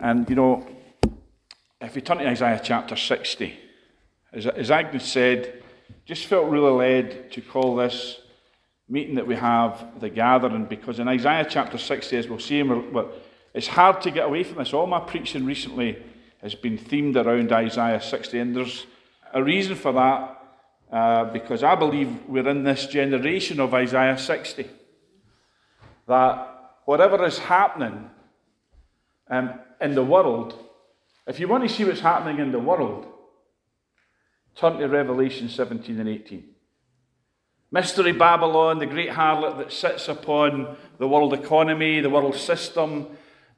And, you know, if we turn to Isaiah chapter 60, as, as Agnes said, just felt really led to call this meeting that we have the gathering because in Isaiah chapter 60, as we'll see, it's hard to get away from this. All my preaching recently has been themed around Isaiah 60, and there's a reason for that uh, because I believe we're in this generation of Isaiah 60. That whatever is happening um, in the world, if you want to see what's happening in the world, turn to Revelation 17 and 18. Mystery Babylon, the great harlot that sits upon the world economy, the world system,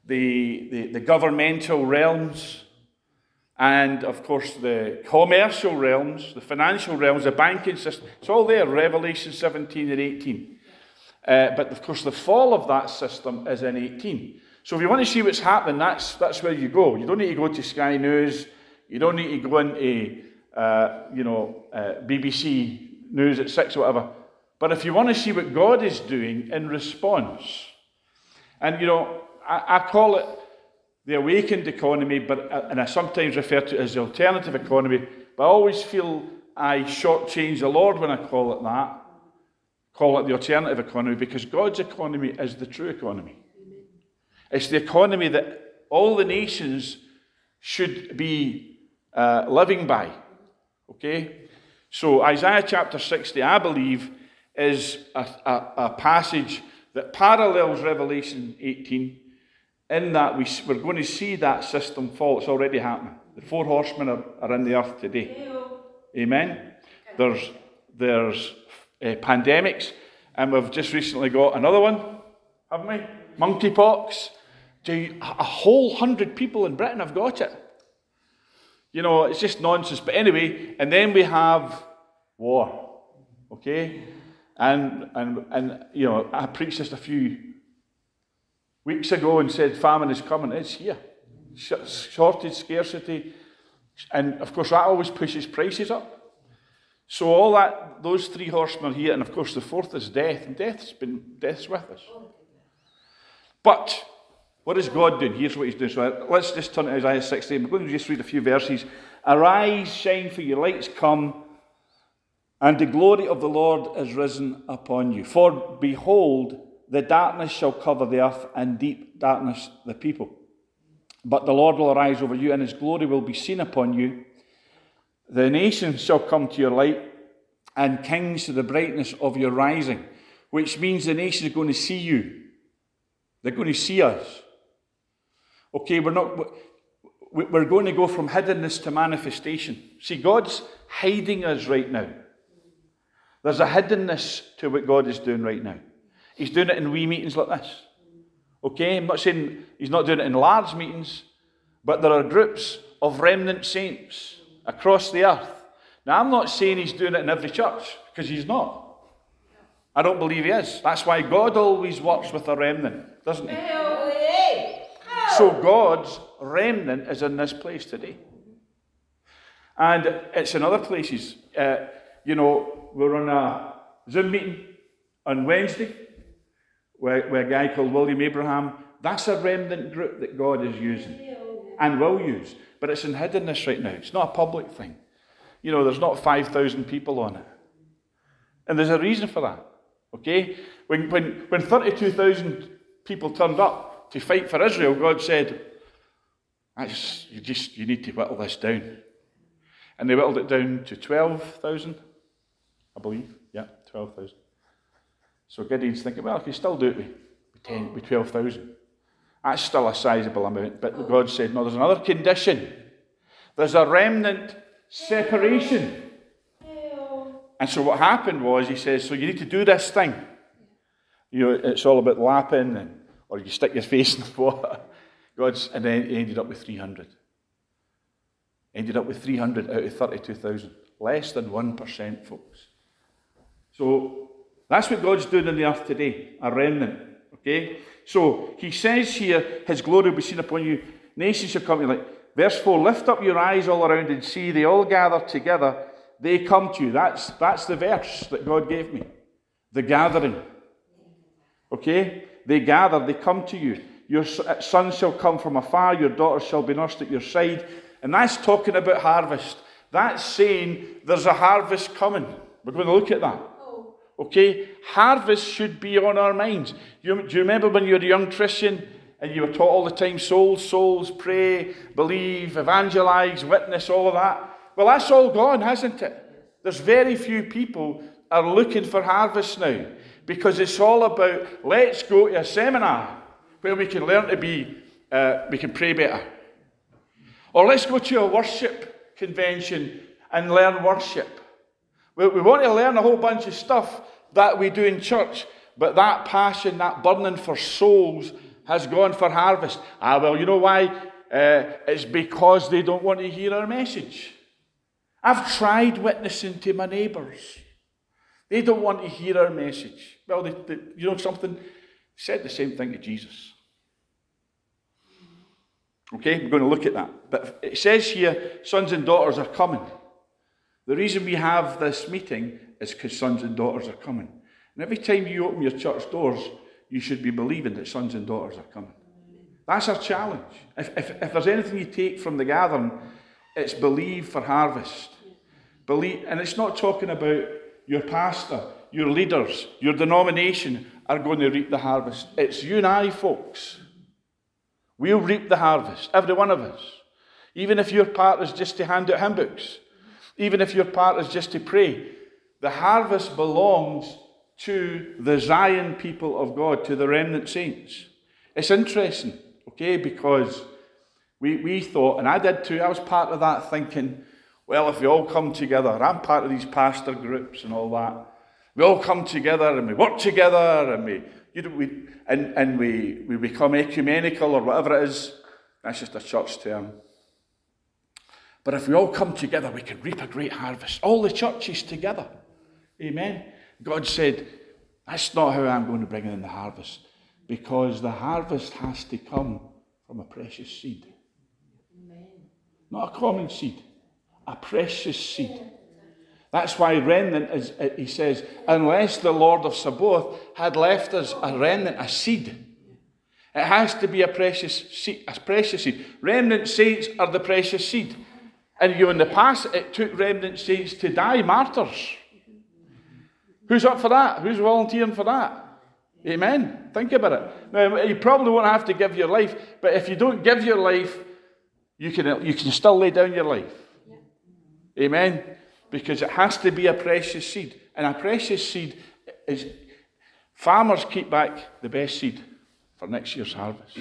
the, the, the governmental realms, and of course the commercial realms, the financial realms, the banking system. It's all there, Revelation 17 and 18. Uh, but of course, the fall of that system is in 18. So if you want to see what's happening, that's, that's where you go. You don't need to go to Sky News. You don't need to go into, uh, you know, uh, BBC News at 6 or whatever. But if you want to see what God is doing in response, and, you know, I, I call it the awakened economy, but uh, and I sometimes refer to it as the alternative economy. But I always feel I shortchange the Lord when I call it that, call it the alternative economy, because God's economy is the true economy. It's the economy that all the nations should be uh, living by. Okay? So, Isaiah chapter 60, I believe, is a, a, a passage that parallels Revelation 18 in that we, we're going to see that system fall. It's already happening. The four horsemen are, are in the earth today. Amen. There's, there's uh, pandemics, and we've just recently got another one, haven't we? Monkeypox. A whole hundred people in Britain have got it. You know, it's just nonsense. But anyway, and then we have war. Okay? And, and, and you know, I preached just a few weeks ago and said famine is coming. It's here. Shortage, scarcity. And of course, that always pushes prices up. So all that, those three horsemen are here, and of course the fourth is death, and death's been death's with us. But what is God doing? Here's what He's doing. So let's just turn to Isaiah 16. We're going to just read a few verses. Arise, shine, for your lights come, and the glory of the Lord is risen upon you. For behold, the darkness shall cover the earth, and deep darkness the people. But the Lord will arise over you, and his glory will be seen upon you. The nations shall come to your light, and kings to the brightness of your rising, which means the nations are going to see you. They're going to see us. Okay, we're not. We're going to go from hiddenness to manifestation. See, God's hiding us right now. There's a hiddenness to what God is doing right now. He's doing it in wee meetings like this. Okay? I'm not saying he's not doing it in large meetings, but there are groups of remnant saints across the earth. Now, I'm not saying he's doing it in every church, because he's not. I don't believe he is. That's why God always works with a remnant, doesn't he? So God's remnant is in this place today. And it's in other places. Uh, you know, we're on a Zoom meeting on Wednesday with, with a guy called William Abraham. That's a remnant group that God is using and will use. But it's in hiddenness right now. It's not a public thing. You know, there's not 5,000 people on it. And there's a reason for that. Okay? When, when, when 32,000 people turned up to fight for Israel, God said, That's, you just you need to whittle this down. And they whittled it down to 12,000, I believe. Yeah, 12,000. So Gideon's thinking, well, if you still do it with, with, 10, with 12,000, that's still a sizable amount. But God said, no, there's another condition. There's a remnant separation. And so what happened was, he says, so you need to do this thing. You know, it's all about lapping, and, or you stick your face in the water. God's, and then he ended up with 300. Ended up with 300 out of 32,000. Less than 1%, folks. So that's what God's doing in the earth today, a remnant. Okay? So he says here, His glory will be seen upon you. Nations shall come to you. Like, verse 4 Lift up your eyes all around and see, they all gather together. They come to you. That's, that's the verse that God gave me. The gathering. Okay? They gather, they come to you. Your uh, son shall come from afar, your daughter shall be nursed at your side. And that's talking about harvest. That's saying there's a harvest coming. We're going to look at that. Oh. Okay? Harvest should be on our minds. You, do you remember when you were a young Christian and you were taught all the time souls, souls, pray, believe, evangelize, witness, all of that? Well, that's all gone, hasn't it? There's very few people are looking for harvest now because it's all about let's go to a seminar where we can learn to be, uh, we can pray better. Or let's go to a worship convention and learn worship. We, we want to learn a whole bunch of stuff that we do in church, but that passion, that burning for souls has gone for harvest. Ah, well, you know why? Uh, it's because they don't want to hear our message. I've tried witnessing to my neighbours. They don't want to hear our message. Well, they, they, you know something? Said the same thing to Jesus. Okay, we're going to look at that. But it says here, sons and daughters are coming. The reason we have this meeting is because sons and daughters are coming. And every time you open your church doors, you should be believing that sons and daughters are coming. That's our challenge. If, if, if there's anything you take from the gathering, it's believe for harvest. Believe, and it's not talking about your pastor, your leaders, your denomination are going to reap the harvest. It's you and I, folks. We'll reap the harvest, every one of us. Even if your part is just to hand out hymn books, even if your part is just to pray, the harvest belongs to the Zion people of God, to the remnant saints. It's interesting, okay, because we, we thought, and I did too, I was part of that thinking, well, if we all come together, I'm part of these pastor groups and all that. We all come together and we work together and we, you know, we and, and we, we become ecumenical or whatever it is. That's just a church term. But if we all come together, we can reap a great harvest. All the churches together. Amen. God said, That's not how I'm going to bring in the harvest. Because the harvest has to come from a precious seed. Amen. Not a common seed, a precious seed. That's why remnant is, uh, he says, unless the Lord of Sabaoth had left us a remnant, a seed. It has to be a precious seed. A precious seed. Remnant saints are the precious seed. And you, in the past, it took remnant saints to die, martyrs. Who's up for that? Who's volunteering for that? Amen. Think about it. Now, you probably won't have to give your life, but if you don't give your life, you can, you can still lay down your life. Amen. Because it has to be a precious seed. And a precious seed is farmers keep back the best seed for next year's harvest.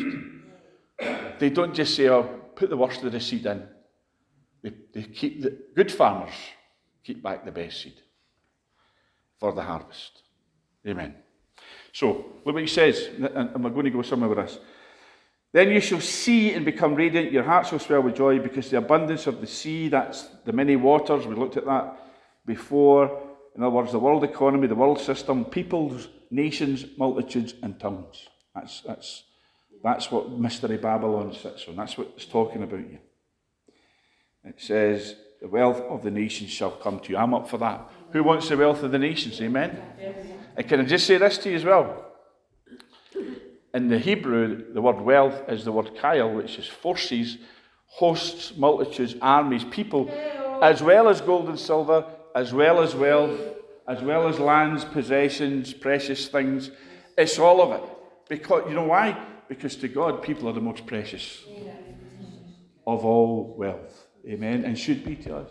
they don't just say, oh, put the worst of the seed in. They, they keep the good farmers keep back the best seed for the harvest. Amen. So, look what he says, and we're going to go somewhere with this. Then you shall see and become radiant. Your hearts will swell with joy because the abundance of the sea, that's the many waters, we looked at that before. In other words, the world economy, the world system, peoples, nations, multitudes, and tongues. That's, that's, that's what Mystery Babylon sits on. That's what it's talking about here. It says, The wealth of the nations shall come to you. I'm up for that. Who wants the wealth of the nations? Amen? And can I just say this to you as well? In the Hebrew, the word wealth is the word chayil, which is forces, hosts, multitudes, armies, people, as well as gold and silver, as well as wealth, as well as lands, possessions, precious things. It's all of it. Because you know why? Because to God, people are the most precious of all wealth. Amen. And should be to us.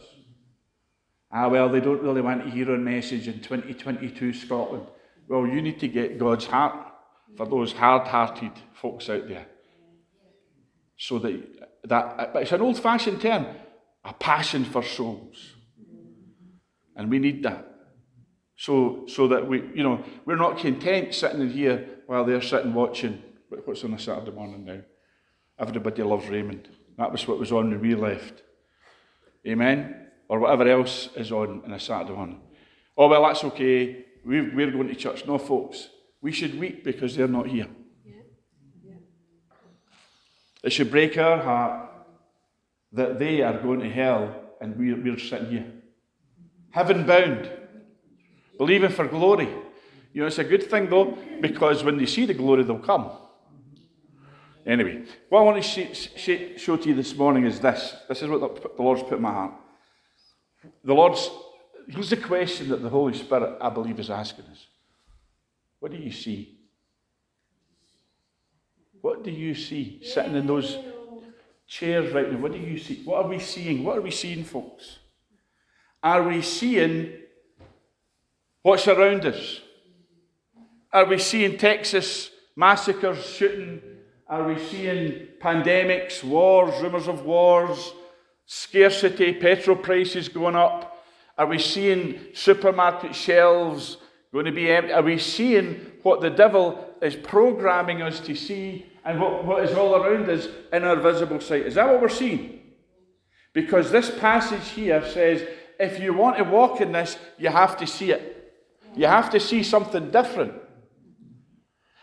Ah, well, they don't really want to hear our message in 2022 Scotland. Well, you need to get God's heart for those hard hearted folks out there. So that, that but it's an old fashioned term, a passion for souls. And we need that. So, so that we, you know, we're not content sitting in here while they're sitting watching. What's on a Saturday morning now? Everybody loves Raymond. That was what was on when we left. Amen? Or whatever else is on on a Saturday morning. Oh, well, that's okay. We're, we're going to church. No, folks. We should weep because they're not here. Yeah. Yeah. It should break our heart that they are going to hell and we're, we're sitting here. Heaven bound. Believing for glory. You know, it's a good thing though, because when they see the glory, they'll come. Anyway, what I want to show to you this morning is this. This is what the Lord's put in my heart. The Lord's, here's the question that the Holy Spirit, I believe, is asking us What do you see? What do you see sitting in those chairs right now? What do you see? What are we seeing? What are we seeing, folks? Are we seeing what's around us? Are we seeing Texas massacres, shooting? Are we seeing pandemics, wars, rumours of wars, scarcity, petrol prices going up? Are we seeing supermarket shelves going to be empty? Are we seeing what the devil is programming us to see and what, what is all around us in our visible sight? Is that what we're seeing? Because this passage here says if you want to walk in this, you have to see it. You have to see something different.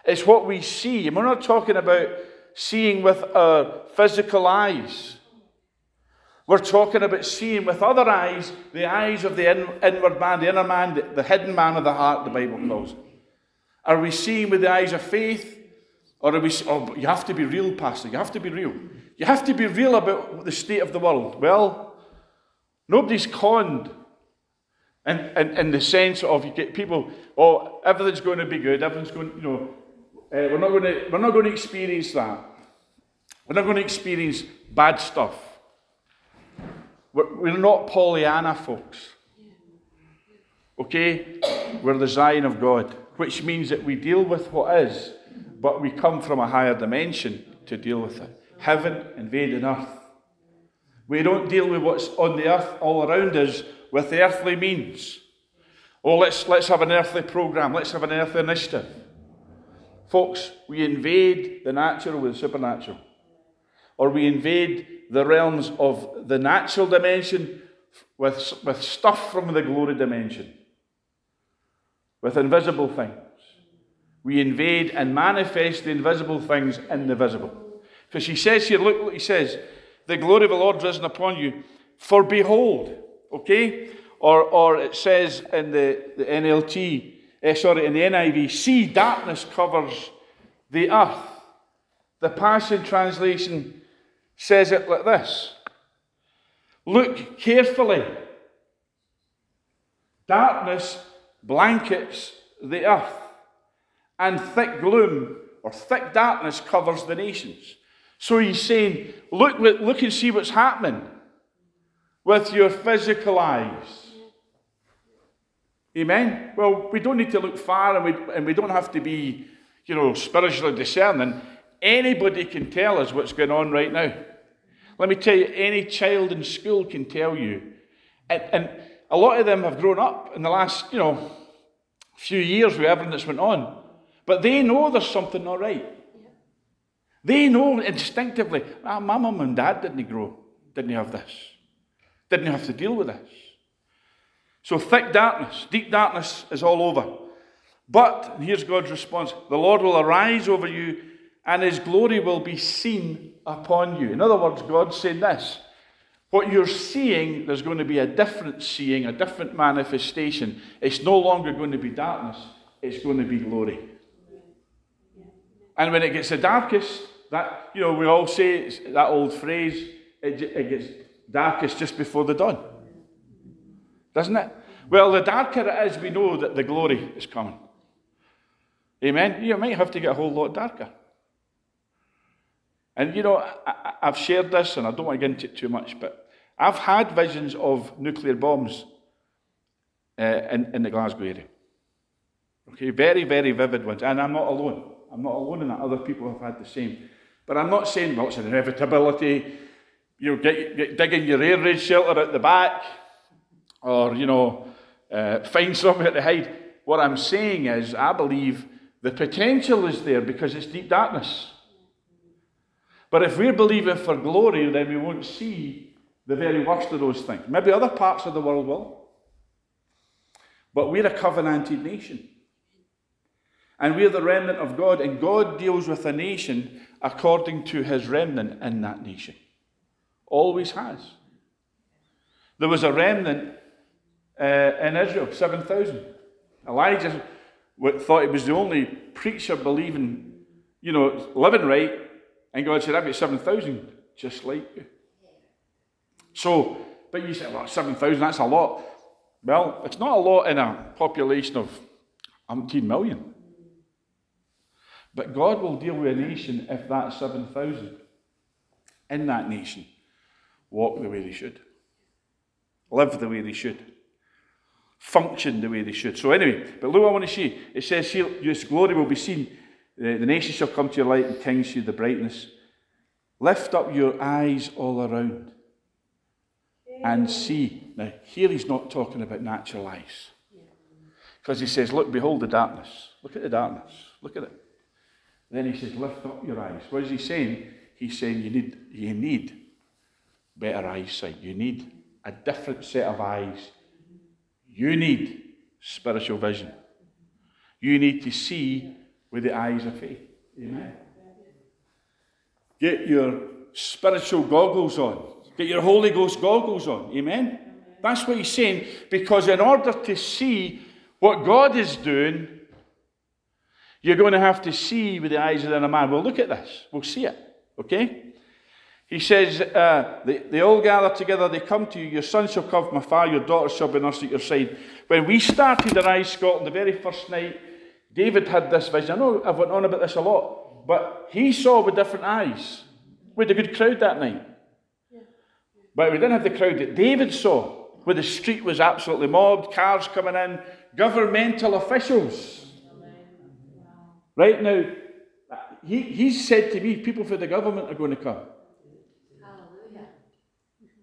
It's what we see. And we're not talking about seeing with our physical eyes. We're talking about seeing with other eyes, the eyes of the in, inward man, the inner man, the, the hidden man of the heart, the Bible calls it. Are we seeing with the eyes of faith? Or are we, oh, you have to be real, Pastor. You have to be real. You have to be real about the state of the world. Well, nobody's conned in, in, in the sense of you get people, oh, everything's going to be good, everything's going, you know, uh, we're, not going to, we're not going to experience that. We're not going to experience bad stuff. We're, we're not Pollyanna folks. Okay? We're the Zion of God, which means that we deal with what is, but we come from a higher dimension to deal with it. Heaven invading earth. We don't deal with what's on the earth all around us with earthly means. Oh, let's, let's have an earthly program, let's have an earthly initiative. Folks, we invade the natural with the supernatural. Or we invade the realms of the natural dimension with, with stuff from the glory dimension, with invisible things. We invade and manifest the invisible things in the visible. Because he says here, look what he says the glory of the Lord risen upon you. For behold, okay? Or, or it says in the, the NLT, eh, sorry, in the NIV, see, darkness covers the earth. The Passion Translation says it like this Look carefully. Darkness blankets the earth, and thick gloom or thick darkness covers the nations. So he's saying, look, look and see what's happening with your physical eyes. Amen? Well, we don't need to look far and we, and we don't have to be, you know, spiritually discerning. Anybody can tell us what's going on right now. Let me tell you, any child in school can tell you. And, and a lot of them have grown up in the last, you know, few years with everything that's went on. But they know there's something not right. They know instinctively, ah, my mum and dad didn't grow, didn't have this, didn't have to deal with this. So thick darkness, deep darkness is all over. But, here's God's response the Lord will arise over you, and his glory will be seen upon you. In other words, God's saying this what you're seeing, there's going to be a different seeing, a different manifestation. It's no longer going to be darkness, it's going to be glory. And when it gets the darkest, that, you know, we all say that old phrase, it, it gets darkest just before the dawn. Doesn't it? Well, the darker it is, we know that the glory is coming. Amen? You might have to get a whole lot darker. And you know, I, have shared this and I don't want to get into it too much, but I've had visions of nuclear bombs uh, in, in the Glasgow area. Okay, very, very vivid ones. And I'm not alone. I'm not alone in that. Other people have had the same. But I'm not saying, well, it's an inevitability. You know, get, get digging your air raid shelter at the back, or you know, uh, find somewhere to hide. What I'm saying is, I believe the potential is there because it's deep darkness. But if we're believing for glory, then we won't see the very worst of those things. Maybe other parts of the world will. But we're a covenanted nation. And we're the remnant of God, and God deals with a nation according to his remnant in that nation. Always has. There was a remnant uh, in Israel, 7,000. Elijah thought he was the only preacher believing, you know, living right, And God said, I've got 7,000 just like you. So, but you say, well, 7,000, that's a lot. Well, it's not a lot in a population of 18 million. But God will deal with a nation if that 7,000 in that nation walk the way they should, live the way they should, function the way they should. So, anyway, but look, I want to see. It says His glory will be seen. The, the nations shall come to your light, and kings see the brightness. Lift up your eyes all around and see. Now, here he's not talking about natural eyes. Because he says, Look, behold the darkness. Look at the darkness. Look at it. Then he says, Lift up your eyes. What is he saying? He's saying you need, you need better eyesight. You need a different set of eyes. You need spiritual vision. You need to see with the eyes of faith. Amen. Get your spiritual goggles on. Get your Holy Ghost goggles on. Amen. That's what he's saying. Because in order to see what God is doing, you're going to have to see with the eyes of the man. Well, look at this. We'll see it. Okay? He says, uh, they, they all gather together, they come to you, your son shall come from afar, your daughter shall be nursed at your side. When we started Arise Scotland, the very first night, David had this vision. I know I've went on about this a lot, but he saw with different eyes. We had a good crowd that night. But we didn't have the crowd that David saw, where the street was absolutely mobbed, cars coming in, governmental officials. Right now, he, he said to me, people for the government are going to come. Hallelujah.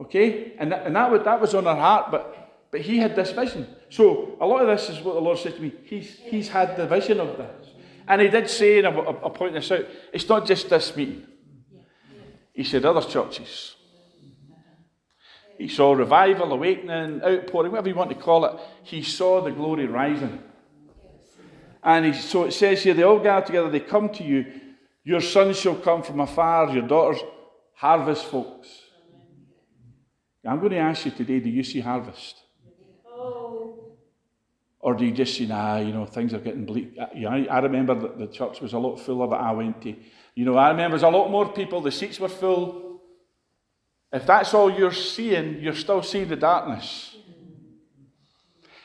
Okay? And that, and that, was, that was on our heart, but, but he had this vision. So a lot of this is what the Lord said to me. He's, he's had the vision of this. And he did say, and I'll, point this out, it's not just this meeting. He said other churches. He saw revival, awakening, outpouring, whatever you want to call it. He saw the glory rising. And he, so it says here, they all gather together, they come to you. Your sons shall come from afar, your daughters, harvest folks. I'm going to ask you today do you see harvest? Or do you just see, nah, you know, things are getting bleak? Uh, you I remember that the church was a lot fuller that I went to. You know, I remember there's a lot more people, the seats were full. If that's all you're seeing, you're still seeing the darkness.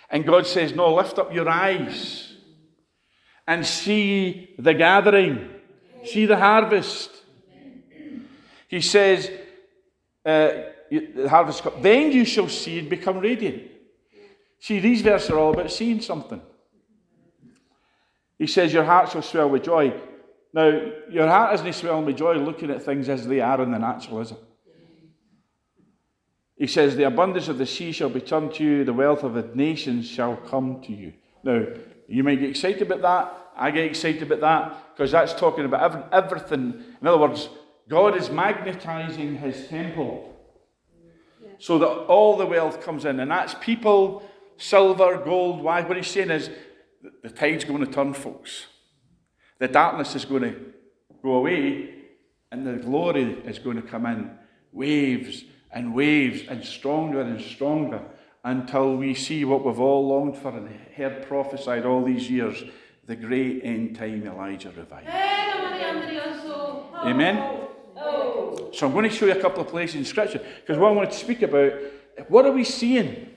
And God says, no, lift up your eyes and see the gathering, see the harvest. He says, uh, the harvest then you shall see and become radiant. See, these verses are all about seeing something. He says, Your heart shall swell with joy. Now, your heart isn't swelling with joy looking at things as they are in the natural, is it? He says, The abundance of the sea shall be turned to you, the wealth of the nations shall come to you. Now, you might get excited about that. I get excited about that because that's talking about everything. In other words, God is magnetizing his temple so that all the wealth comes in. And that's people, silver, gold, why? What he's saying is the tide's going to turn, folks. The darkness is going to go away and the glory is going to come in. Waves and waves and stronger and stronger until we see what we've all longed for and heard prophesied all these years the great end time Elijah revival. Amen. So I'm going to show you a couple of places in Scripture because what I want to speak about, what are we seeing?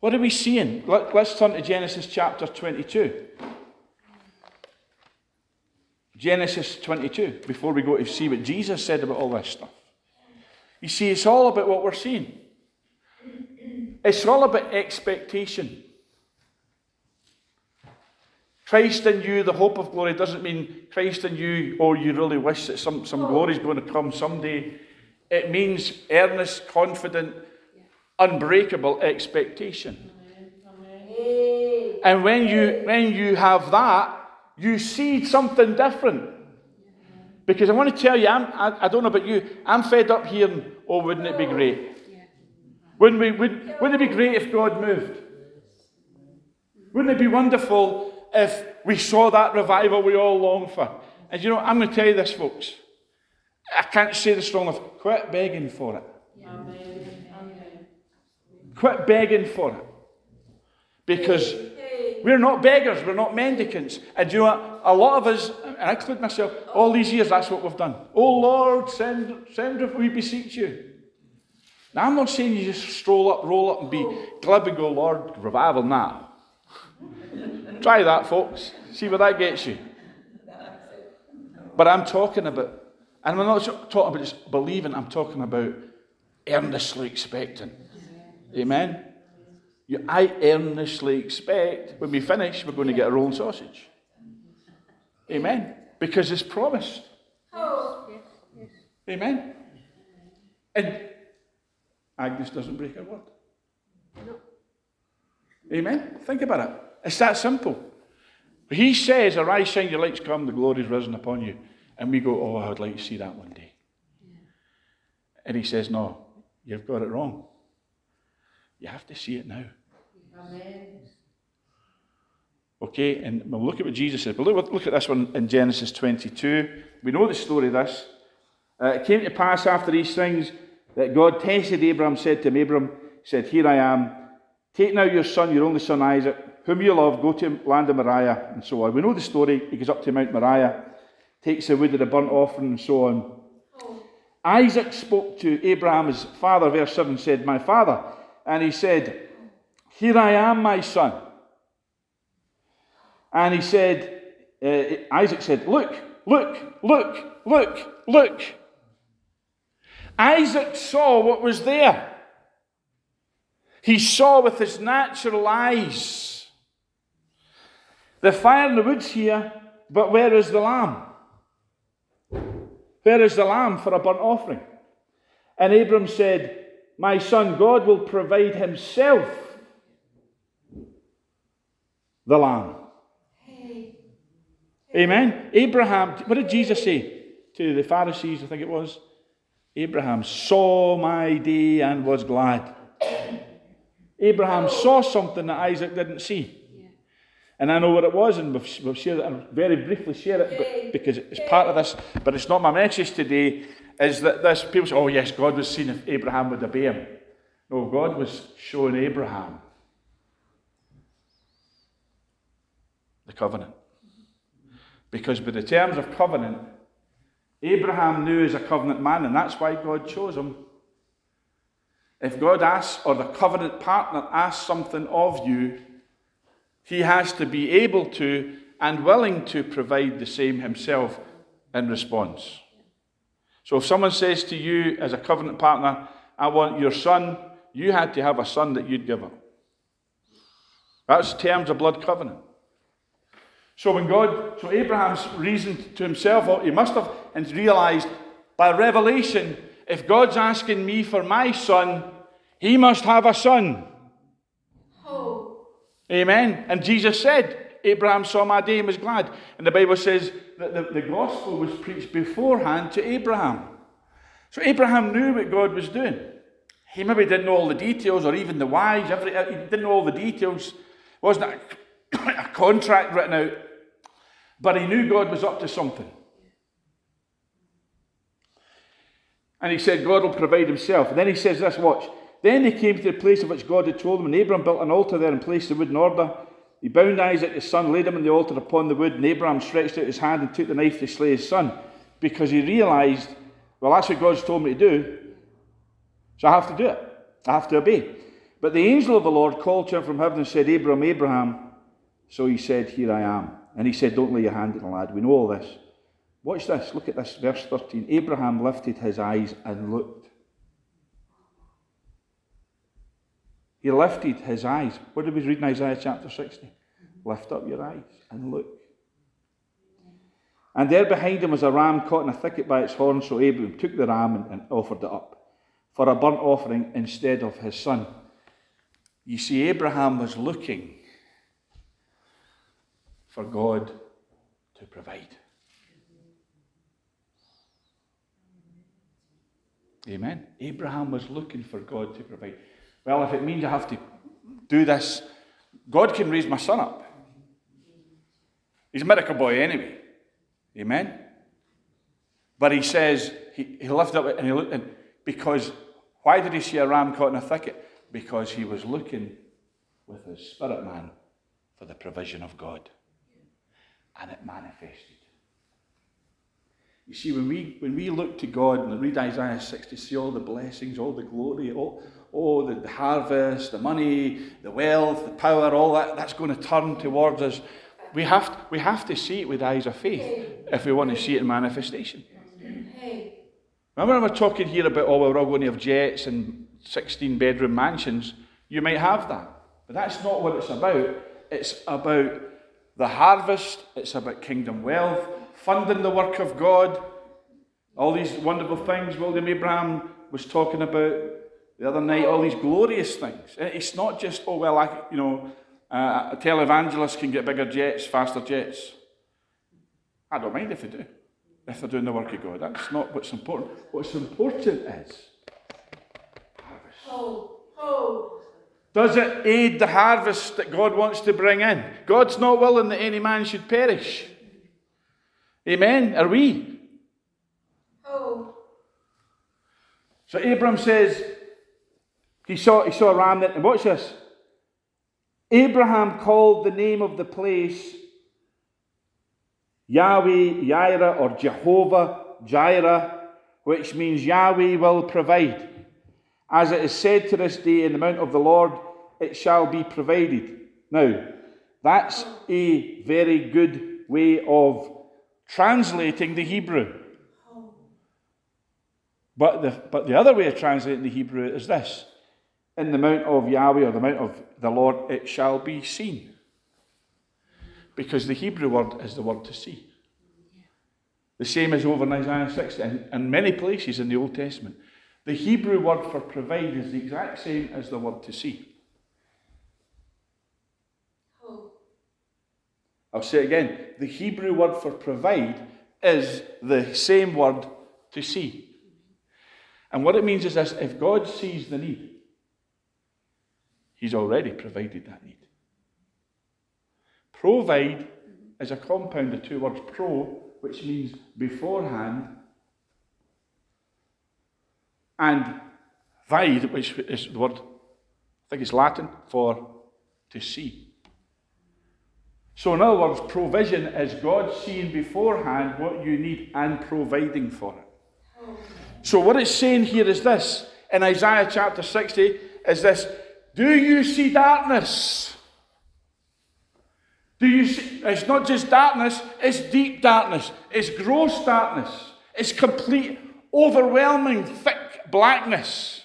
What are we seeing? Let, us turn to Genesis chapter 22. Genesis 22, before we go to see what Jesus said about all this stuff. You see, it's all about what we're seeing. It's all about expectation. Christ in you, the hope of glory, doesn't mean Christ in you, or you really wish that some, some glory is going to come someday. It means earnest, confident, unbreakable expectation. And when you, when you have that, you see something different. Because I want to tell you, I'm, I, I don't know about you, I'm fed up hearing, oh, wouldn't it be great? Wouldn't, we, would, wouldn't it be great if God moved? Wouldn't it be wonderful if we saw that revival we all long for. And you know, I'm going to tell you this, folks. I can't say this strong enough. Quit begging for it. Quit begging for it. Because we're not beggars, we're not mendicants. And you know what? a lot of us, and I include myself, all these years, that's what we've done. Oh Lord, send, send if we beseech you. Now, I'm not saying you just stroll up, roll up, and be glib and go, Lord, revival now. Try that, folks. See where that gets you. But I'm talking about, and I'm not talking about just believing, I'm talking about earnestly expecting. Amen. I earnestly expect when we finish, we're going to get a rolling sausage. Amen. Because it's promised. Amen. And Agnes doesn't break her word. Amen. Think about it. It's that simple. He says, Arise, shine your lights come, the glory's risen upon you. And we go, Oh, I would like to see that one day. And he says, No, you've got it wrong. You have to see it now. Amen. Okay, and we'll look at what Jesus says. But look, look at this one in Genesis 22. We know the story of this. Uh, it came to pass after these things that God tested Abraham, said to him, Abraham, said, Here I am. Take now your son, your only son Isaac, whom you love, go to land of Moriah, and so on. We know the story. He goes up to Mount Moriah, takes the wood of the burnt offering, and so on. Oh. Isaac spoke to Abraham, his father, verse 7 said, My father. And he said, Here I am, my son. And he said, uh, Isaac said, Look, look, look, look, look. Isaac saw what was there. He saw with his natural eyes. The fire in the wood's here, but where is the lamb? Where is the lamb for a burnt offering? And Abram said, My son, God will provide himself the lamb. Amen. Abraham, what did Jesus say to the Pharisees? I think it was. Abraham saw my day and was glad. Abraham oh. saw something that Isaac didn't see. And I know what it was, and we've shared it, and very briefly share it but, because it's part of this, but it's not my message today. Is that this people say, oh, yes, God was seen if Abraham would obey him. No, God was showing Abraham the covenant. Because by the terms of covenant, Abraham knew as a covenant man, and that's why God chose him. If God asks, or the covenant partner asks something of you, he has to be able to and willing to provide the same himself in response. So if someone says to you as a covenant partner, I want your son, you had to have a son that you'd give up. That's terms of blood covenant. So when God, so Abraham's reasoned to himself, oh, he must have and realized by revelation, if God's asking me for my son, he must have a son. Oh. Amen. And Jesus said, Abraham saw my day and was glad. And the Bible says that the, the gospel was preached beforehand to Abraham. So Abraham knew what God was doing. He maybe didn't know all the details or even the whys. Every, he didn't know all the details. Wasn't a, a contract written out but he knew God was up to something. And he said, God will provide himself. And then he says this, watch. Then they came to the place of which God had told them, and Abram built an altar there and placed the wood in order. He bound Isaac his son, laid him on the altar upon the wood, and Abram stretched out his hand and took the knife to slay his son, because he realized, well, that's what God's told me to do, so I have to do it. I have to obey. But the angel of the Lord called to him from heaven and said, Abraham, Abraham. So he said, Here I am. And he said, Don't lay your hand on the lad. We know all this. Watch this. Look at this, verse 13. Abraham lifted his eyes and looked. He lifted his eyes. What did we read in Isaiah chapter 60? Lift up your eyes and look. And there behind him was a ram caught in a thicket by its horns. So Abraham took the ram and, and offered it up for a burnt offering instead of his son. You see, Abraham was looking for God to provide. Amen. Abraham was looking for God to provide. Well, if it means I have to do this, God can raise my son up. He's a miracle boy anyway. Amen. But he says, he, he lifted up and he looked, and because why did he see a ram caught in a thicket? Because he was looking with his spirit man for the provision of God. and it manifested. You see, when we, when we look to God and read Isaiah 60, see all the blessings, all the glory, all, oh, the, the harvest, the money, the wealth, the power, all that, that's going to turn towards us. We have, to, we have to see it with eyes of faith if we want to see it in manifestation. Remember, we're talking here about, oh, we're all going to have jets and 16 bedroom mansions. You might have that. But that's not what it's about. It's about the harvest, it's about kingdom wealth, funding the work of God, all these wonderful things William Abraham was talking about the other night, all these glorious things. It's not just, oh, well, I, you know, uh, a televangelist can get bigger jets, faster jets. I don't mind if they do, if they're doing the work of God. That's not what's important. What's important is harvest. Oh, oh. Does it aid the harvest that God wants to bring in? God's not willing that any man should perish. Amen? Are we? Oh. So Abram says, he saw, he saw a ram that, and watch this. Abraham called the name of the place Yahweh Yireh or Jehovah Jireh, which means Yahweh will provide. As it is said to this day in the mount of the Lord, it shall be provided. Now, that's a very good way of translating the Hebrew. But the, but the other way of translating the Hebrew is this In the mount of Yahweh or the mount of the Lord, it shall be seen. Because the Hebrew word is the word to see. The same as over in Isaiah 60 and, and many places in the Old Testament. The Hebrew word for provide is the exact same as the word to see. I'll say again. The Hebrew word for provide is the same word to see. And what it means is this if God sees the need, He's already provided that need. Provide is a compound of two words pro, which means beforehand and vide, which is the word, I think it's Latin for to see. So, in other words, provision is God seeing beforehand what you need and providing for it. So, what it's saying here is this in Isaiah chapter 60 is this Do you see darkness? Do you see? It's not just darkness, it's deep darkness, it's gross darkness, it's complete, overwhelming, thick blackness.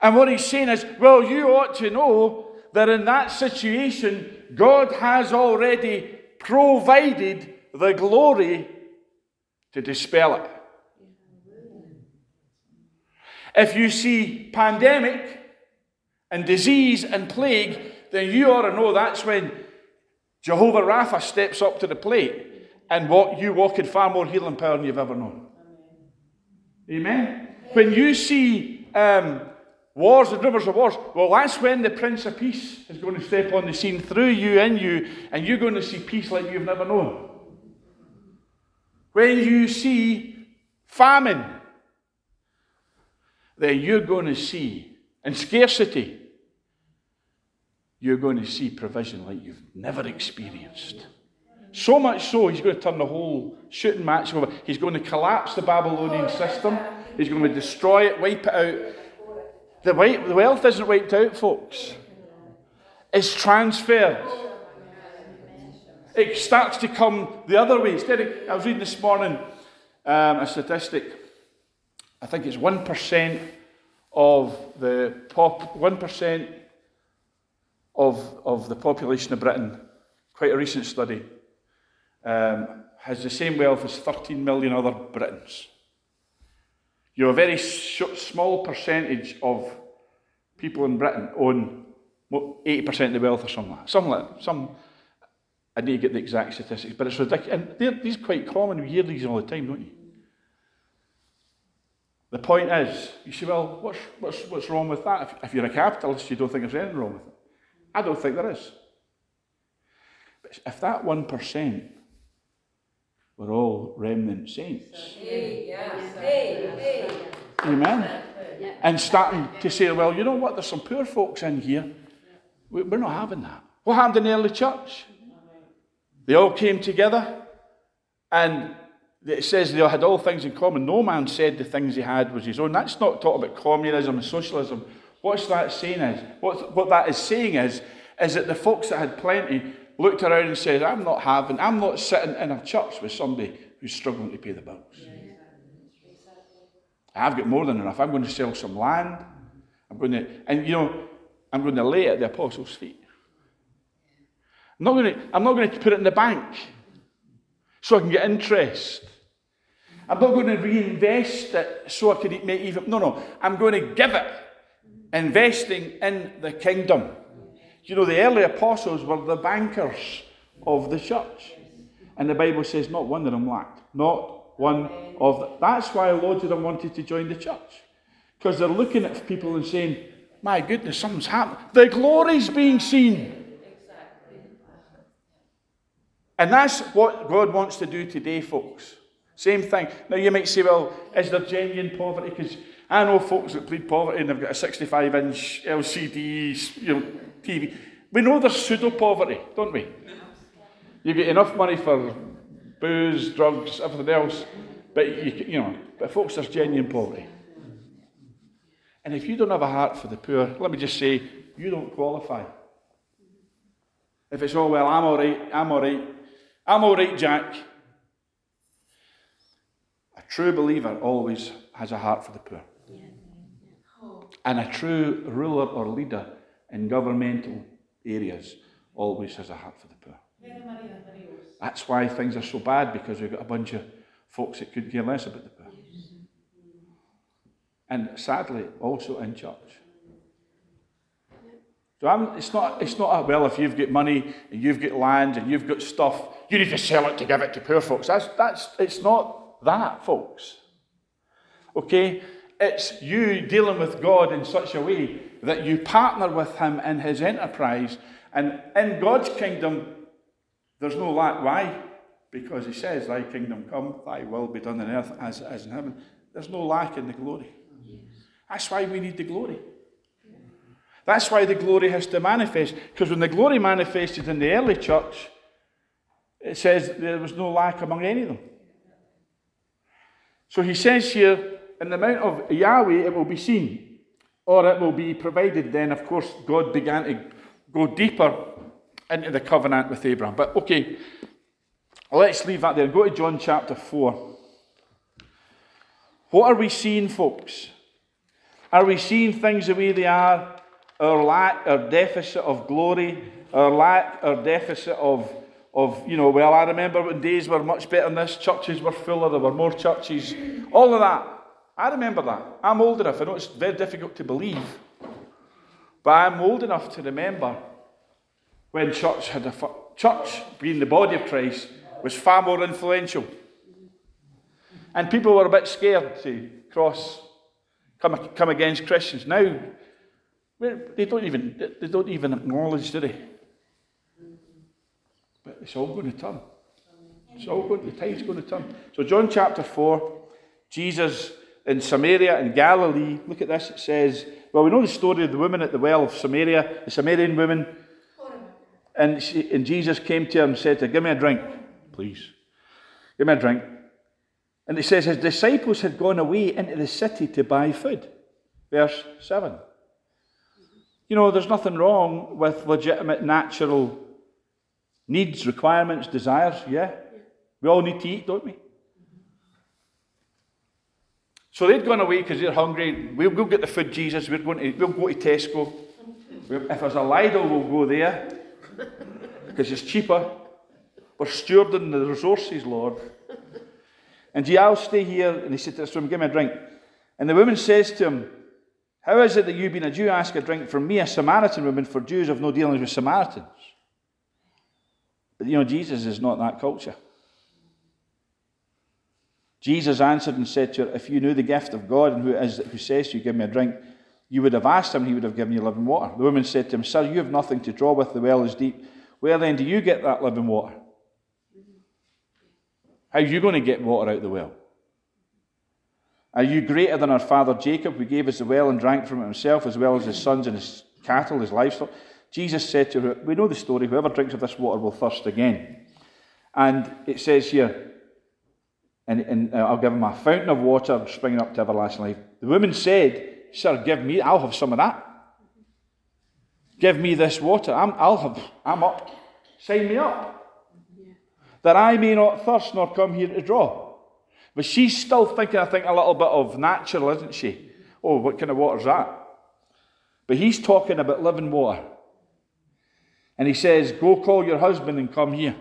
And what he's saying is, well, you ought to know that in that situation, God has already provided the glory to dispel it. If you see pandemic and disease and plague, then you ought to know that's when Jehovah Rapha steps up to the plate and what you walk in far more healing power than you've ever known. Amen? When you see um, wars and rumors of wars, well, that's when the Prince of Peace is going to step on the scene through you, in you, and you're going to see peace like you've never known. When you see famine, then you're going to see, and scarcity, you're going to see provision like you've never experienced. So much so, he's going to turn the whole shooting match over. He's going to collapse the Babylonian system. He's going to destroy it, wipe it out. The, wealth isn't wiped out, folks. It's transferred. It starts to come the other way. Instead I was reading this morning um, a statistic. I think it's 1% of the pop, 1% of, of the population of Britain, quite a recent study, um, has the same wealth as 13 million other Britons. You're a very sh- small percentage of people in Britain own 80% of the wealth or something like that. Some, I need to get the exact statistics, but it's ridiculous. And these are quite common. We hear these all the time, don't you? The point is, you say, well, what's, what's, what's wrong with that? If, if you're a capitalist, you don't think there's anything wrong with it. I don't think there is. But if that 1% we're all remnant saints. Amen. And starting to say, well, you know what, there's some poor folks in here. We're not having that. What happened in the early church? They all came together, and it says they had all things in common. No man said the things he had was his own. That's not talking about communism and socialism. What's that saying is? What, what that is saying is, is that the folks that had plenty looked around and said, I'm not having, I'm not sitting in a church with somebody who's struggling to pay the bills. I've got more than enough. I'm going to sell some land. I'm going to, and you know, I'm going to lay it at the apostles' feet. I'm not going to, I'm not going to put it in the bank so I can get interest. I'm not going to reinvest it so I can make even. No, no. I'm going to give it, investing in the kingdom. You know, the early apostles were the bankers of the church. And the Bible says not one of them lacked. Not one of them. That's why loads of them wanted to join the church. Because they're looking at people and saying, my goodness, something's happened. The glory's being seen. And that's what God wants to do today, folks. Same thing. Now, you might say, well, is there genuine poverty? Because I know folks that plead poverty and they've got a 65 inch LCD you know, TV. We know there's pseudo poverty, don't we? You get enough money for booze, drugs, everything else, but you, you know, but folks, there's genuine poverty. And if you don't have a heart for the poor, let me just say, you don't qualify. If it's, all well, I'm all right, I'm all right, I'm all right, Jack. A true believer always has a heart for the poor. And a true ruler or leader in governmental areas always has a heart for the poor. That's why things are so bad because we've got a bunch of folks that could care less about the poor. And sadly, also in church. So I'm, it's not, it's not a, well, if you've got money and you've got land and you've got stuff, you need to sell it to give it to poor folks. That's, that's, it's not that, folks. Okay? It's you dealing with God in such a way that you partner with Him in His enterprise. And in God's kingdom, there's no lack. Why? Because He says, Thy kingdom come, Thy will be done on earth as, as in heaven. There's no lack in the glory. That's why we need the glory. That's why the glory has to manifest. Because when the glory manifested in the early church, it says there was no lack among any of them. So he says here, in the mount of Yahweh it will be seen, or it will be provided. Then, of course, God began to go deeper into the covenant with Abraham. But okay, let's leave that there. Go to John chapter 4. What are we seeing, folks? Are we seeing things the way they are? Our lack, our deficit of glory, our lack, our deficit of, of, you know, well, I remember when days were much better than this, churches were fuller, there were more churches, all of that. I remember that. I'm old enough. I know it's very difficult to believe, but I'm old enough to remember when church had a church being the body of Christ was far more influential, and people were a bit scared to cross come, come against Christians. Now, they don't even they don't even acknowledge, do they? But it's all going to turn. It's all going. The tide's going to turn. So John chapter four, Jesus in Samaria and Galilee. Look at this. It says, well, we know the story of the woman at the well of Samaria, the Samaritan woman. And, she, and Jesus came to her and said to her, Give me a drink, please. Give me a drink. And it says his disciples had gone away into the city to buy food. Verse 7. You know, there's nothing wrong with legitimate natural needs, requirements, desires. Yeah. We all need to eat, don't we? So they'd gone away because they're hungry. We'll go get the food, Jesus. We're going to, we'll go to Tesco. If there's a Lidl, we'll go there because it's cheaper. We're stewarding the resources, Lord. And gee, I'll stay here. And he said to this woman, Give me a drink. And the woman says to him, How is it that you, being a Jew, ask a drink from me, a Samaritan woman? For Jews have no dealings with Samaritans. But you know, Jesus is not that culture. Jesus answered and said to her, If you knew the gift of God and who it is who says to you, Give me a drink, you would have asked him, he would have given you living water. The woman said to him, Sir, you have nothing to draw with, the well is deep. Where then do you get that living water? How are you going to get water out of the well? Are you greater than our father Jacob, who gave us the well and drank from it himself, as well as his sons and his cattle, his livestock? Jesus said to her, We know the story. Whoever drinks of this water will thirst again. And it says here, and, and uh, I'll give him a fountain of water springing up to everlasting life. The woman said, Sir, give me, I'll have some of that. Give me this water. I'm, I'll have, I'm up. Sign me up. That I may not thirst nor come here to draw. But she's still thinking, I think, a little bit of natural, isn't she? Oh, what kind of water's that? But he's talking about living water. And he says, Go call your husband and come here.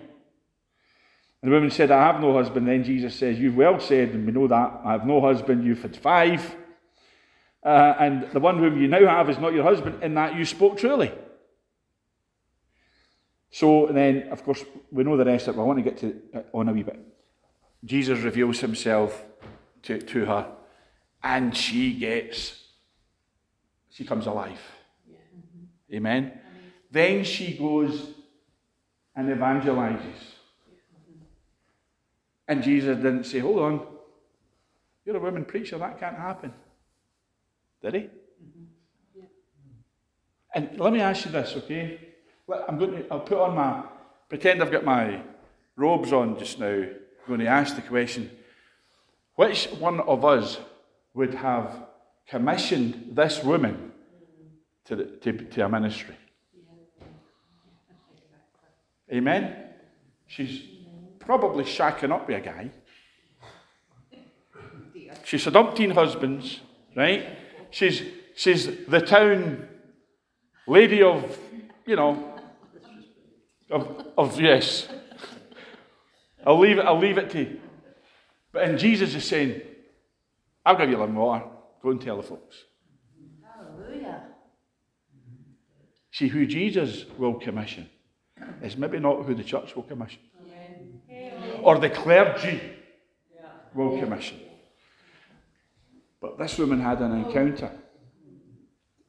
And the woman said, I have no husband. Then Jesus says, You've well said, and we know that. I have no husband. You've had five. Uh, and the one whom you now have is not your husband, in that you spoke truly. So then, of course, we know the rest of it, but I want to get to uh, on a wee bit. Jesus reveals himself to, to her, and she gets, she comes alive. Yeah. Amen? Amen. Then she goes and evangelizes. And Jesus didn't say, Hold on, you're a woman preacher, that can't happen. Did he? And let me ask you this, okay? I'm going to, I'll put on my, pretend I've got my robes on just now. I'm going to ask the question which one of us would have commissioned this woman to, the, to, to a ministry? Amen? She's probably shacking up with a guy. She's had umpteen husbands, right? She's, she's the town lady of, you know, of, of yes. I'll leave it, I'll leave it to you. But and Jesus is saying, I'll give you living water. Go and tell the folks. Hallelujah. See, who Jesus will commission is maybe not who the church will commission. Or the clergy will commission. But this woman had an encounter.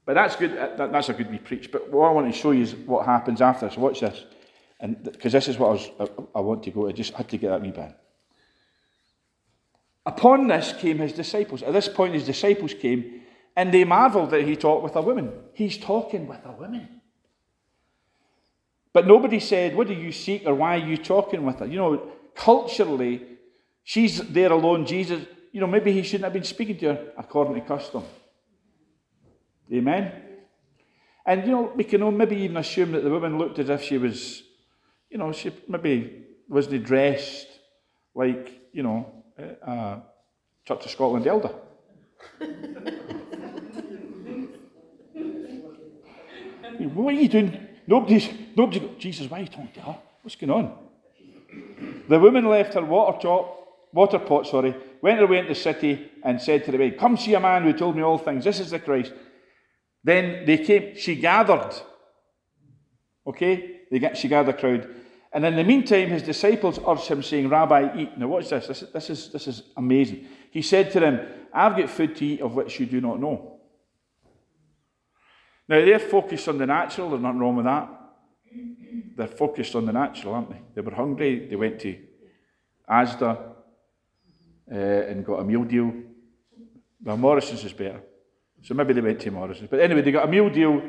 But that's good. Uh, that's a good wee preach. But what I want to show you is what happens after this. Watch this. And because this is what I, was, I, I, want to go, I just had to get that bit. Upon this came his disciples. At this point, his disciples came and they marveled that he talked with a woman. He's talking with a woman. But nobody said, What do you seek or why are you talking with her? You know, culturally, she's there alone. Jesus, you know, maybe he shouldn't have been speaking to her according to custom. Amen? And, you know, we can maybe even assume that the woman looked as if she was you know, she maybe wasn't dressed like, you know, a Church of Scotland elder. what are you doing? Nobody's, nobody's Jesus, why are you talking to her? What's going on? The woman left her water, top, water pot, sorry, went away into the city and said to the maid, Come see a man who told me all things. This is the Christ. Then they came, she gathered. Okay? They get, she gathered a crowd. And in the meantime, his disciples urged him, saying, Rabbi, eat. Now, watch this. This, this, is, this is amazing. He said to them, I've got food to eat of which you do not know. Now, they're focused on the natural. There's nothing wrong with that. They're focused on the natural, aren't they? They were hungry. They went to Asda uh, and got a meal deal. Well, Morrison's is better. So maybe they went to Morrison's. But anyway, they got a meal deal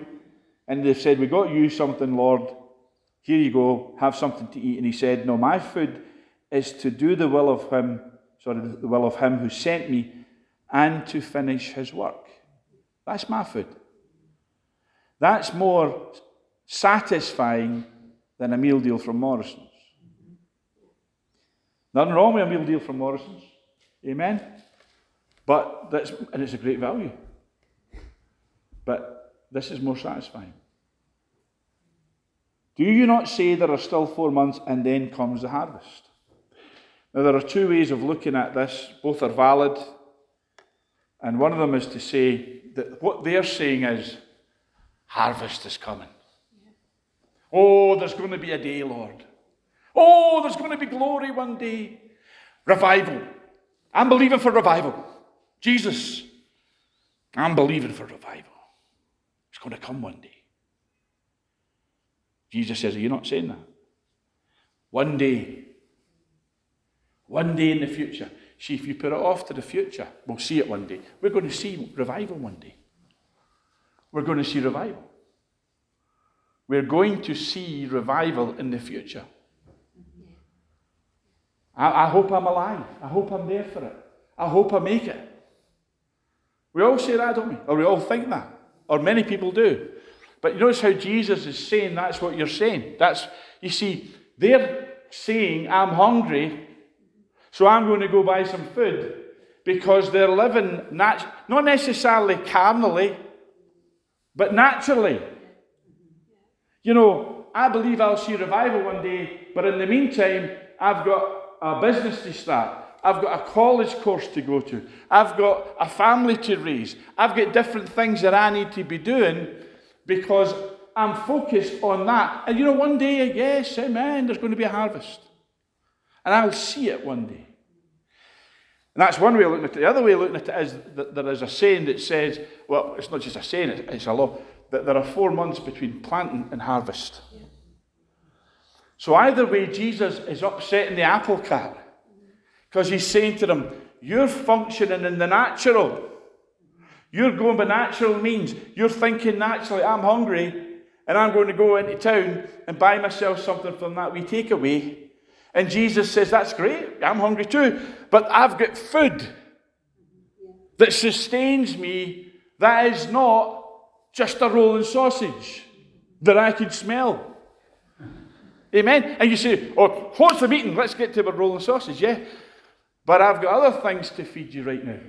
and they said, We got you something, Lord. Here you go, have something to eat. And he said, No, my food is to do the will of him, sorry, the will of him who sent me and to finish his work. That's my food. That's more satisfying than a meal deal from Morrison's. Nothing wrong with a meal deal from Morrison's. Amen? But that's, and it's a great value. But this is more satisfying. Do you not say there are still four months and then comes the harvest? Now, there are two ways of looking at this. Both are valid. And one of them is to say that what they're saying is, harvest is coming. Oh, there's going to be a day, Lord. Oh, there's going to be glory one day. Revival. I'm believing for revival. Jesus, I'm believing for revival. It's going to come one day. Jesus says, Are you not saying that? One day, one day in the future. See, if you put it off to the future, we'll see it one day. We're going to see revival one day. We're going to see revival. We're going to see revival in the future. I, I hope I'm alive. I hope I'm there for it. I hope I make it. We all say that, don't we? Or we all think that. Or many people do. But you notice how Jesus is saying that's what you're saying. That's you see, they're saying, I'm hungry, so I'm going to go buy some food because they're living nat- not necessarily carnally, but naturally. You know, I believe I'll see revival one day, but in the meantime, I've got a business to start. I've got a college course to go to. I've got a family to raise. I've got different things that I need to be doing because I'm focused on that. And you know, one day, yes, amen, there's going to be a harvest. And I'll see it one day. And that's one way of looking at it. The other way of looking at it is that there is a saying that says, well, it's not just a saying, it's a law, that there are four months between planting and harvest. So either way, Jesus is upsetting the apple cart because he's saying to them, You're functioning in the natural. You're going by natural means. You're thinking naturally, I'm hungry, and I'm going to go into town and buy myself something from that we take away. And Jesus says, That's great. I'm hungry too. But I've got food that sustains me that is not just a rolling sausage that I can smell. Amen. And you say, Oh, what's the meeting? Let's get to the rolling sausage. Yeah. But I've got other things to feed you right now.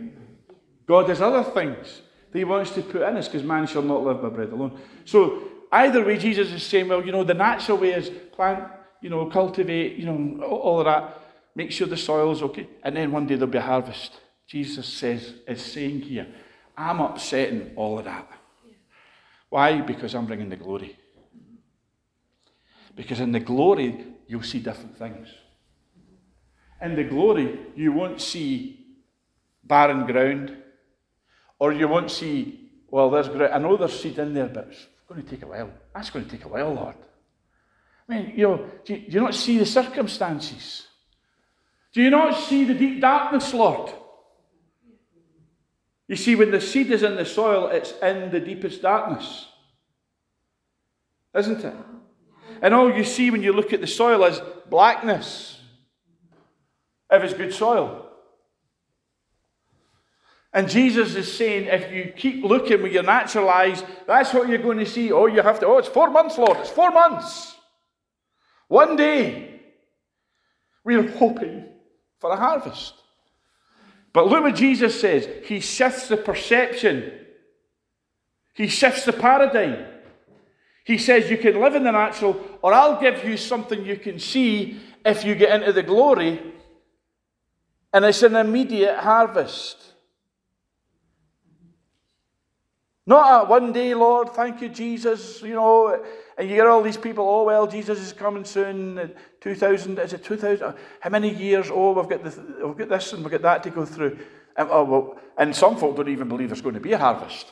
God has other things that He wants to put in us because man shall not live by bread alone. So, either way, Jesus is saying, well, you know, the natural way is plant, you know, cultivate, you know, all of that, make sure the soil's okay, and then one day there'll be a harvest. Jesus says, is saying here, I'm upsetting all of that. Why? Because I'm bringing the glory. Because in the glory, you'll see different things. In the glory, you won't see barren ground, or you won't see, well, there's ground. I know there's seed in there, but it's going to take a while. That's going to take a while, Lord. I mean, you know, do you, do you not see the circumstances? Do you not see the deep darkness, Lord? You see, when the seed is in the soil, it's in the deepest darkness. Isn't it? And all you see when you look at the soil is blackness if it's good soil. And Jesus is saying, if you keep looking with your natural eyes, that's what you're going to see. Oh, you have to, oh, it's four months, Lord, it's four months. One day, we're hoping for a harvest. But look what Jesus says. He shifts the perception, he shifts the paradigm. He says, You can live in the natural, or I'll give you something you can see if you get into the glory. And it's an immediate harvest. Not a one day, Lord, thank you, Jesus, you know, and you get all these people, oh, well, Jesus is coming soon, 2000, is it 2000? How many years? Oh, we've got, this, we've got this and we've got that to go through. And, oh, well, and some folk don't even believe there's going to be a harvest.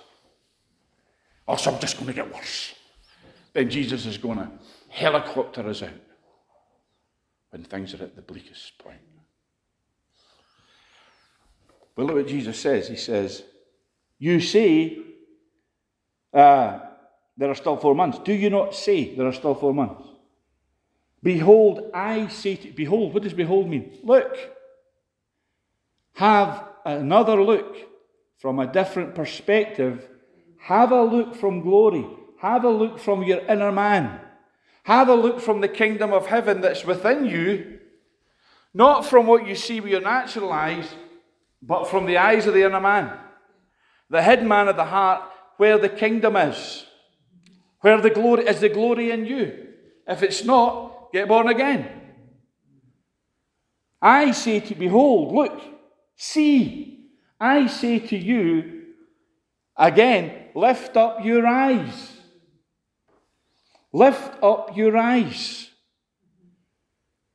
Oh, some just going to get worse then Jesus is going to helicopter us out when things are at the bleakest point. But look what Jesus says. He says, You see, uh, there are still four months. Do you not say there are still four months? Behold, I say to behold, what does behold mean? Look. Have another look from a different perspective. Have a look from glory. Have a look from your inner man. Have a look from the kingdom of heaven that's within you, not from what you see with your natural eyes, but from the eyes of the inner man. The hidden man of the heart, where the kingdom is. Where the glory is the glory in you. If it's not, get born again. I say to behold, look, see, I say to you again, lift up your eyes. Lift up your eyes.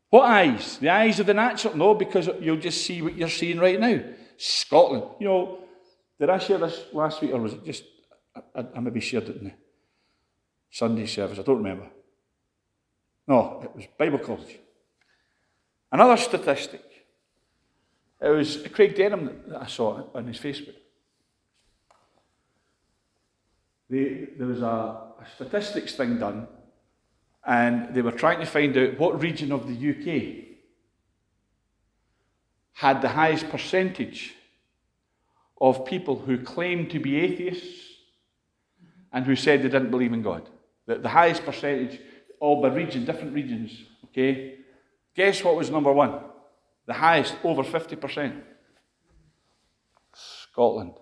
What eyes? The eyes of the natural? No, because you'll just see what you're seeing right now. Scotland. You know, did I share this last week or was it just, I, I maybe shared it the Sunday service? I don't remember. No, it was Bible college. Another statistic. It was Craig Denham that I saw on his Facebook. They, there was a a statistics thing done, and they were trying to find out what region of the UK had the highest percentage of people who claimed to be atheists and who said they didn't believe in God. The, the highest percentage, all by region, different regions. Okay? Guess what was number one? The highest, over 50%. Scotland.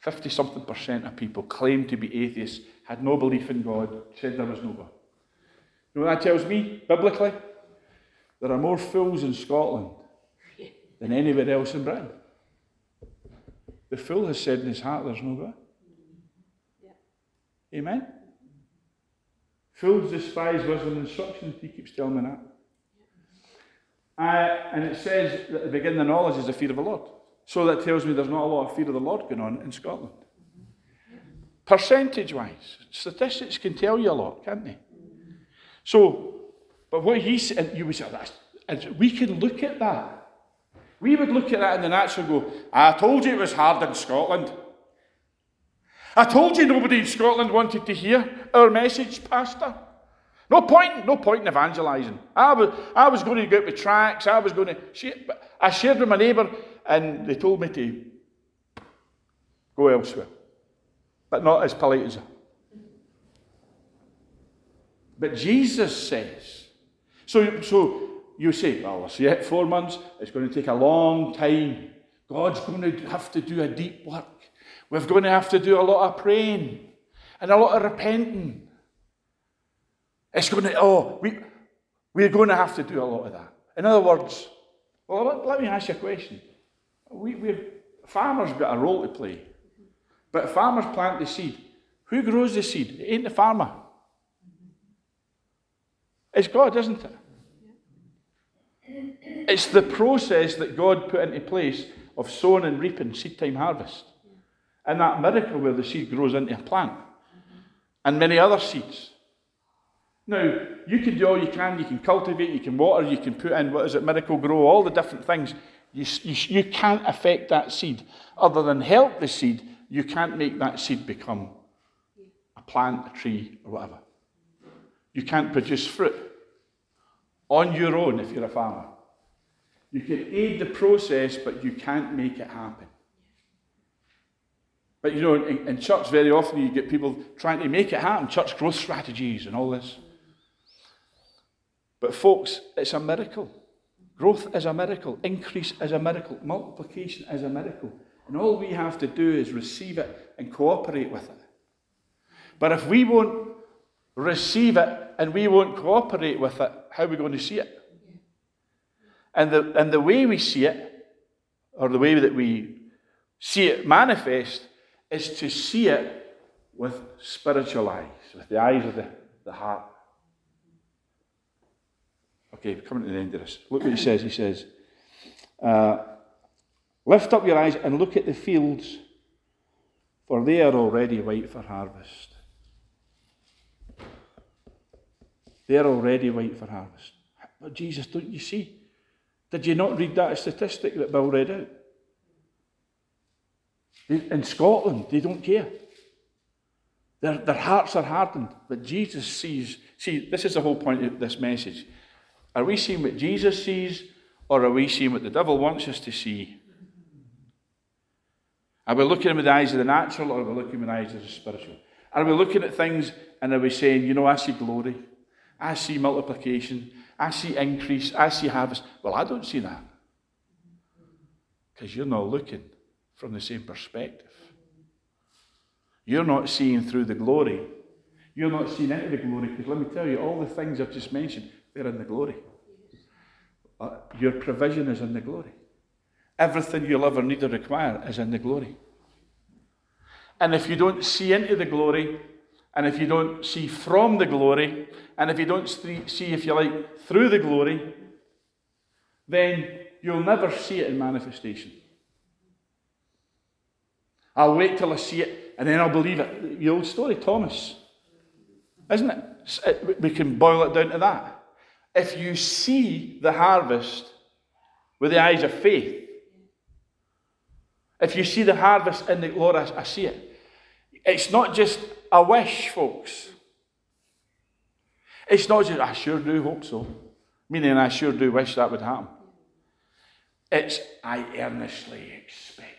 50 something percent of people claimed to be atheists, had no belief in God, said there was no God. You know what that tells me, biblically? There are more fools in Scotland than anywhere else in Britain. The fool has said in his heart, there's no God. Amen? Fools despise wisdom and instruction. He keeps telling me that. Uh, and it says that the beginning of knowledge is the fear of the Lord. So that tells me there's not a lot of fear of the Lord going on in Scotland. Percentage wise, statistics can tell you a lot, can't they? So, but what he said, you would say, that's, we can look at that. We would look at that in the natural go, I told you it was hard in Scotland. I told you nobody in Scotland wanted to hear our message, Pastor. No point, no point in evangelising. I was, I was going to go out with I was going to share, I shared with my neighbour, and they told me to go elsewhere. But not as polite as that. But Jesus says, so, so you say, well, it's yet four months, it's going to take a long time. God's going to have to do a deep work. We're going to have to do a lot of praying and a lot of repenting. It's going to, oh, we, we're going to have to do a lot of that. In other words, well, let, let me ask you a question. We, we're, farmers got a role to play. But farmers plant the seed. Who grows the seed? It ain't the farmer. It's God, isn't it? It's the process that God put into place of sowing and reaping, seed time harvest. And that miracle where the seed grows into a plant. And many other seeds. Now, you can do all you can. You can cultivate, you can water, you can put in, what is it, Miracle-Gro, all the different things. You, you, you can't affect that seed. Other than help the seed, you can't make that seed become a plant, a tree, or whatever. You can't produce fruit on your own if you're a farmer. You can aid the process, but you can't make it happen. But you know, in, in, church, very often you get people trying to make it happen, church growth strategies and all this. But, folks, it's a miracle. Growth is a miracle, increase is a miracle, multiplication is a miracle. And all we have to do is receive it and cooperate with it. But if we won't receive it and we won't cooperate with it, how are we going to see it? And the, and the way we see it, or the way that we see it manifest, is to see it with spiritual eyes, with the eyes of the, the heart. Okay, coming to the end of this. Look what he says. He says, uh, Lift up your eyes and look at the fields, for they are already white for harvest. They are already white for harvest. But Jesus, don't you see? Did you not read that statistic that Bill read out? In Scotland, they don't care. Their, their hearts are hardened, but Jesus sees. See, this is the whole point of this message. Are we seeing what Jesus sees, or are we seeing what the devil wants us to see? Are we looking with the eyes of the natural, or are we looking with the eyes of the spiritual? Are we looking at things and are we saying, you know, I see glory, I see multiplication, I see increase, I see harvest. Well, I don't see that. Because you're not looking from the same perspective. You're not seeing through the glory. You're not seeing into the glory. Because let me tell you, all the things I've just mentioned, they're in the glory. Uh, your provision is in the glory. Everything you'll ever need or require is in the glory. And if you don't see into the glory, and if you don't see from the glory, and if you don't see, if you like, through the glory, then you'll never see it in manifestation. I'll wait till I see it and then I'll believe it. The old story, Thomas, isn't it? Uh, we can boil it down to that. If you see the harvest with the eyes of faith, if you see the harvest in the Lord, I, I see it. It's not just a wish, folks. It's not just, I sure do hope so. Meaning, I sure do wish that would happen. It's, I earnestly expect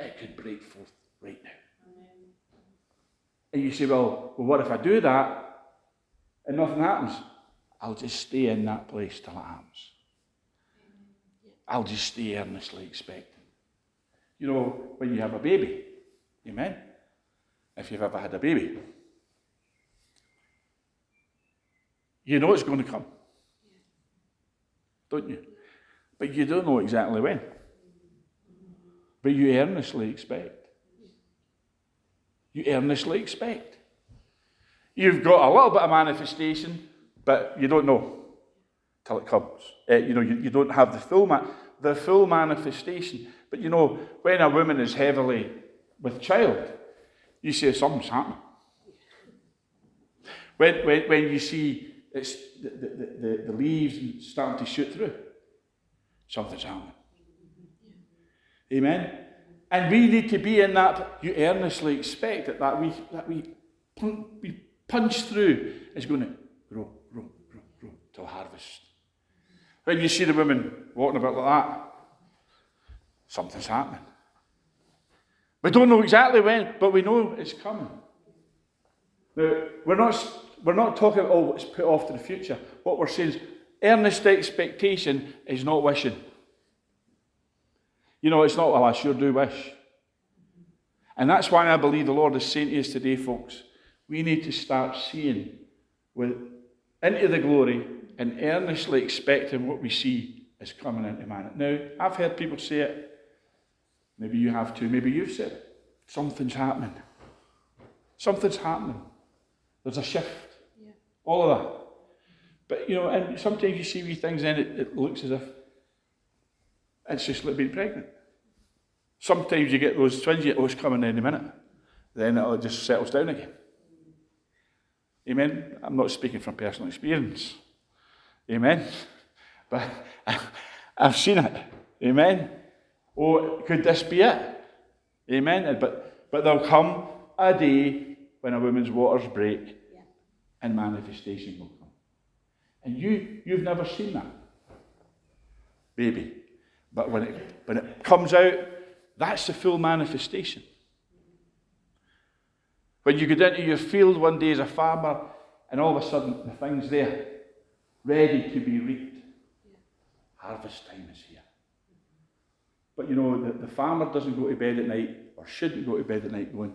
it. Could break forth right now. And you say, well, well, what if I do that and nothing happens? I'll just stay in that place till it happens. I'll just stay earnestly expecting. You know, when you have a baby, amen? If you've ever had a baby, you know it's going to come, don't you? But you don't know exactly when. But you earnestly expect. You earnestly expect. You've got a little bit of manifestation, but you don't know till it comes. Uh, you know, you, you don't have the full, the full manifestation. But you know, when a woman is heavily with child, you say something's happening. When, when, when you see it's the, the, the, the leaves starting to shoot through, something's happening. Amen? And we need to be in that, you earnestly expect it, that we, that we, we punch through. It's going to grow, grow, grow, grow till harvest. When you see the women walking about like that, something's happening. We don't know exactly when, but we know it's coming. Now, we're not, we're not talking, oh, it's put off to the future. What we're saying is earnest expectation is not wishing. You know, it's not, well, I sure do wish. And that's why I believe the Lord is saying to us today, folks, we need to start seeing with, into the glory and earnestly expecting what we see is coming into man. Now, I've heard people say it. Maybe you have too. Maybe you've said it. Something's happening. Something's happening. There's a shift. Yeah. All of that. But, you know, and sometimes you see these things and it, it looks as if it's just like being pregnant. Sometimes you get those twins, you it's coming any minute. Then it just settles down again. Amen? I'm not speaking from personal experience. Amen? But I've seen it. Amen? Oh, could this be it? Amen? But, but there'll come a day when a woman's waters break yeah. and manifestation will come. And you, you've never seen that. Baby. But when it, when it comes out, that's the full manifestation. When you get into your field one day as a farmer, and all of a sudden the thing's there, ready to be reaped. Harvest time is here. But you know, the, the farmer doesn't go to bed at night, or shouldn't go to bed at night going,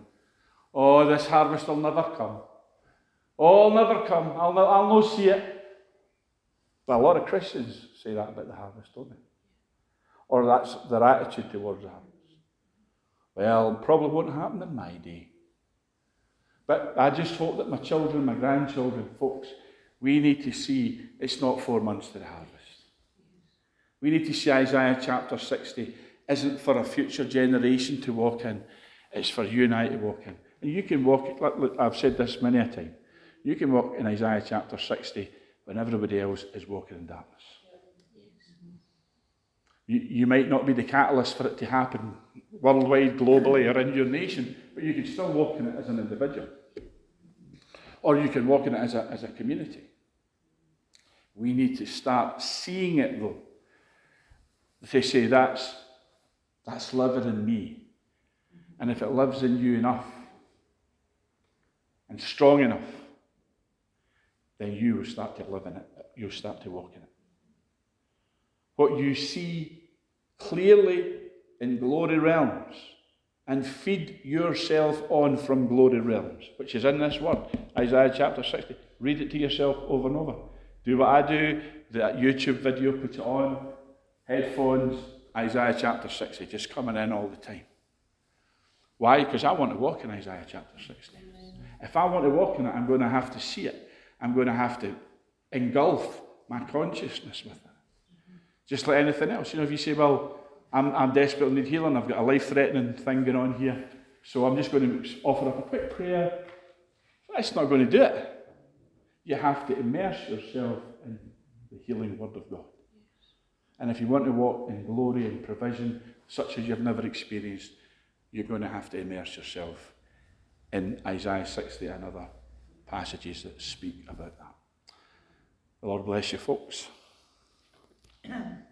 Oh, this harvest will never come. Oh, it'll never come. I'll, I'll not see it. But a lot of Christians say that about the harvest, don't they? Or that's their attitude towards the harvest. Well, probably won't happen in my day. But I just hope that my children, my grandchildren, folks, we need to see it's not four months to the harvest. We need to see Isaiah chapter 60 isn't for a future generation to walk in, it's for you and I to walk in. And you can walk, look, I've said this many a time, you can walk in Isaiah chapter 60 when everybody else is walking in darkness. You, you might not be the catalyst for it to happen worldwide, globally, or in your nation, but you can still walk in it as an individual. Or you can walk in it as a, as a community. We need to start seeing it though. They say that's, that's living in me. And if it lives in you enough and strong enough, then you will start to live in it. You'll start to walk in it. What you see clearly in glory realms and feed yourself on from glory realms, which is in this word, Isaiah chapter 60. Read it to yourself over and over. Do what I do, that YouTube video, put it on, headphones, Isaiah chapter 60, just coming in all the time. Why? Because I want to walk in Isaiah chapter 60. If I want to walk in it, I'm going to have to see it. I'm going to have to engulf my consciousness with it. Just like anything else. You know, if you say, well, I'm, I'm desperate, need healing, I've got a life threatening thing going on here, so I'm just going to offer up a quick prayer. That's not going to do it. You have to immerse yourself in the healing word of God. And if you want to walk in glory and provision, such as you've never experienced, you're going to have to immerse yourself in Isaiah 60 and other passages that speak about that. The Lord bless you, folks. Yeah.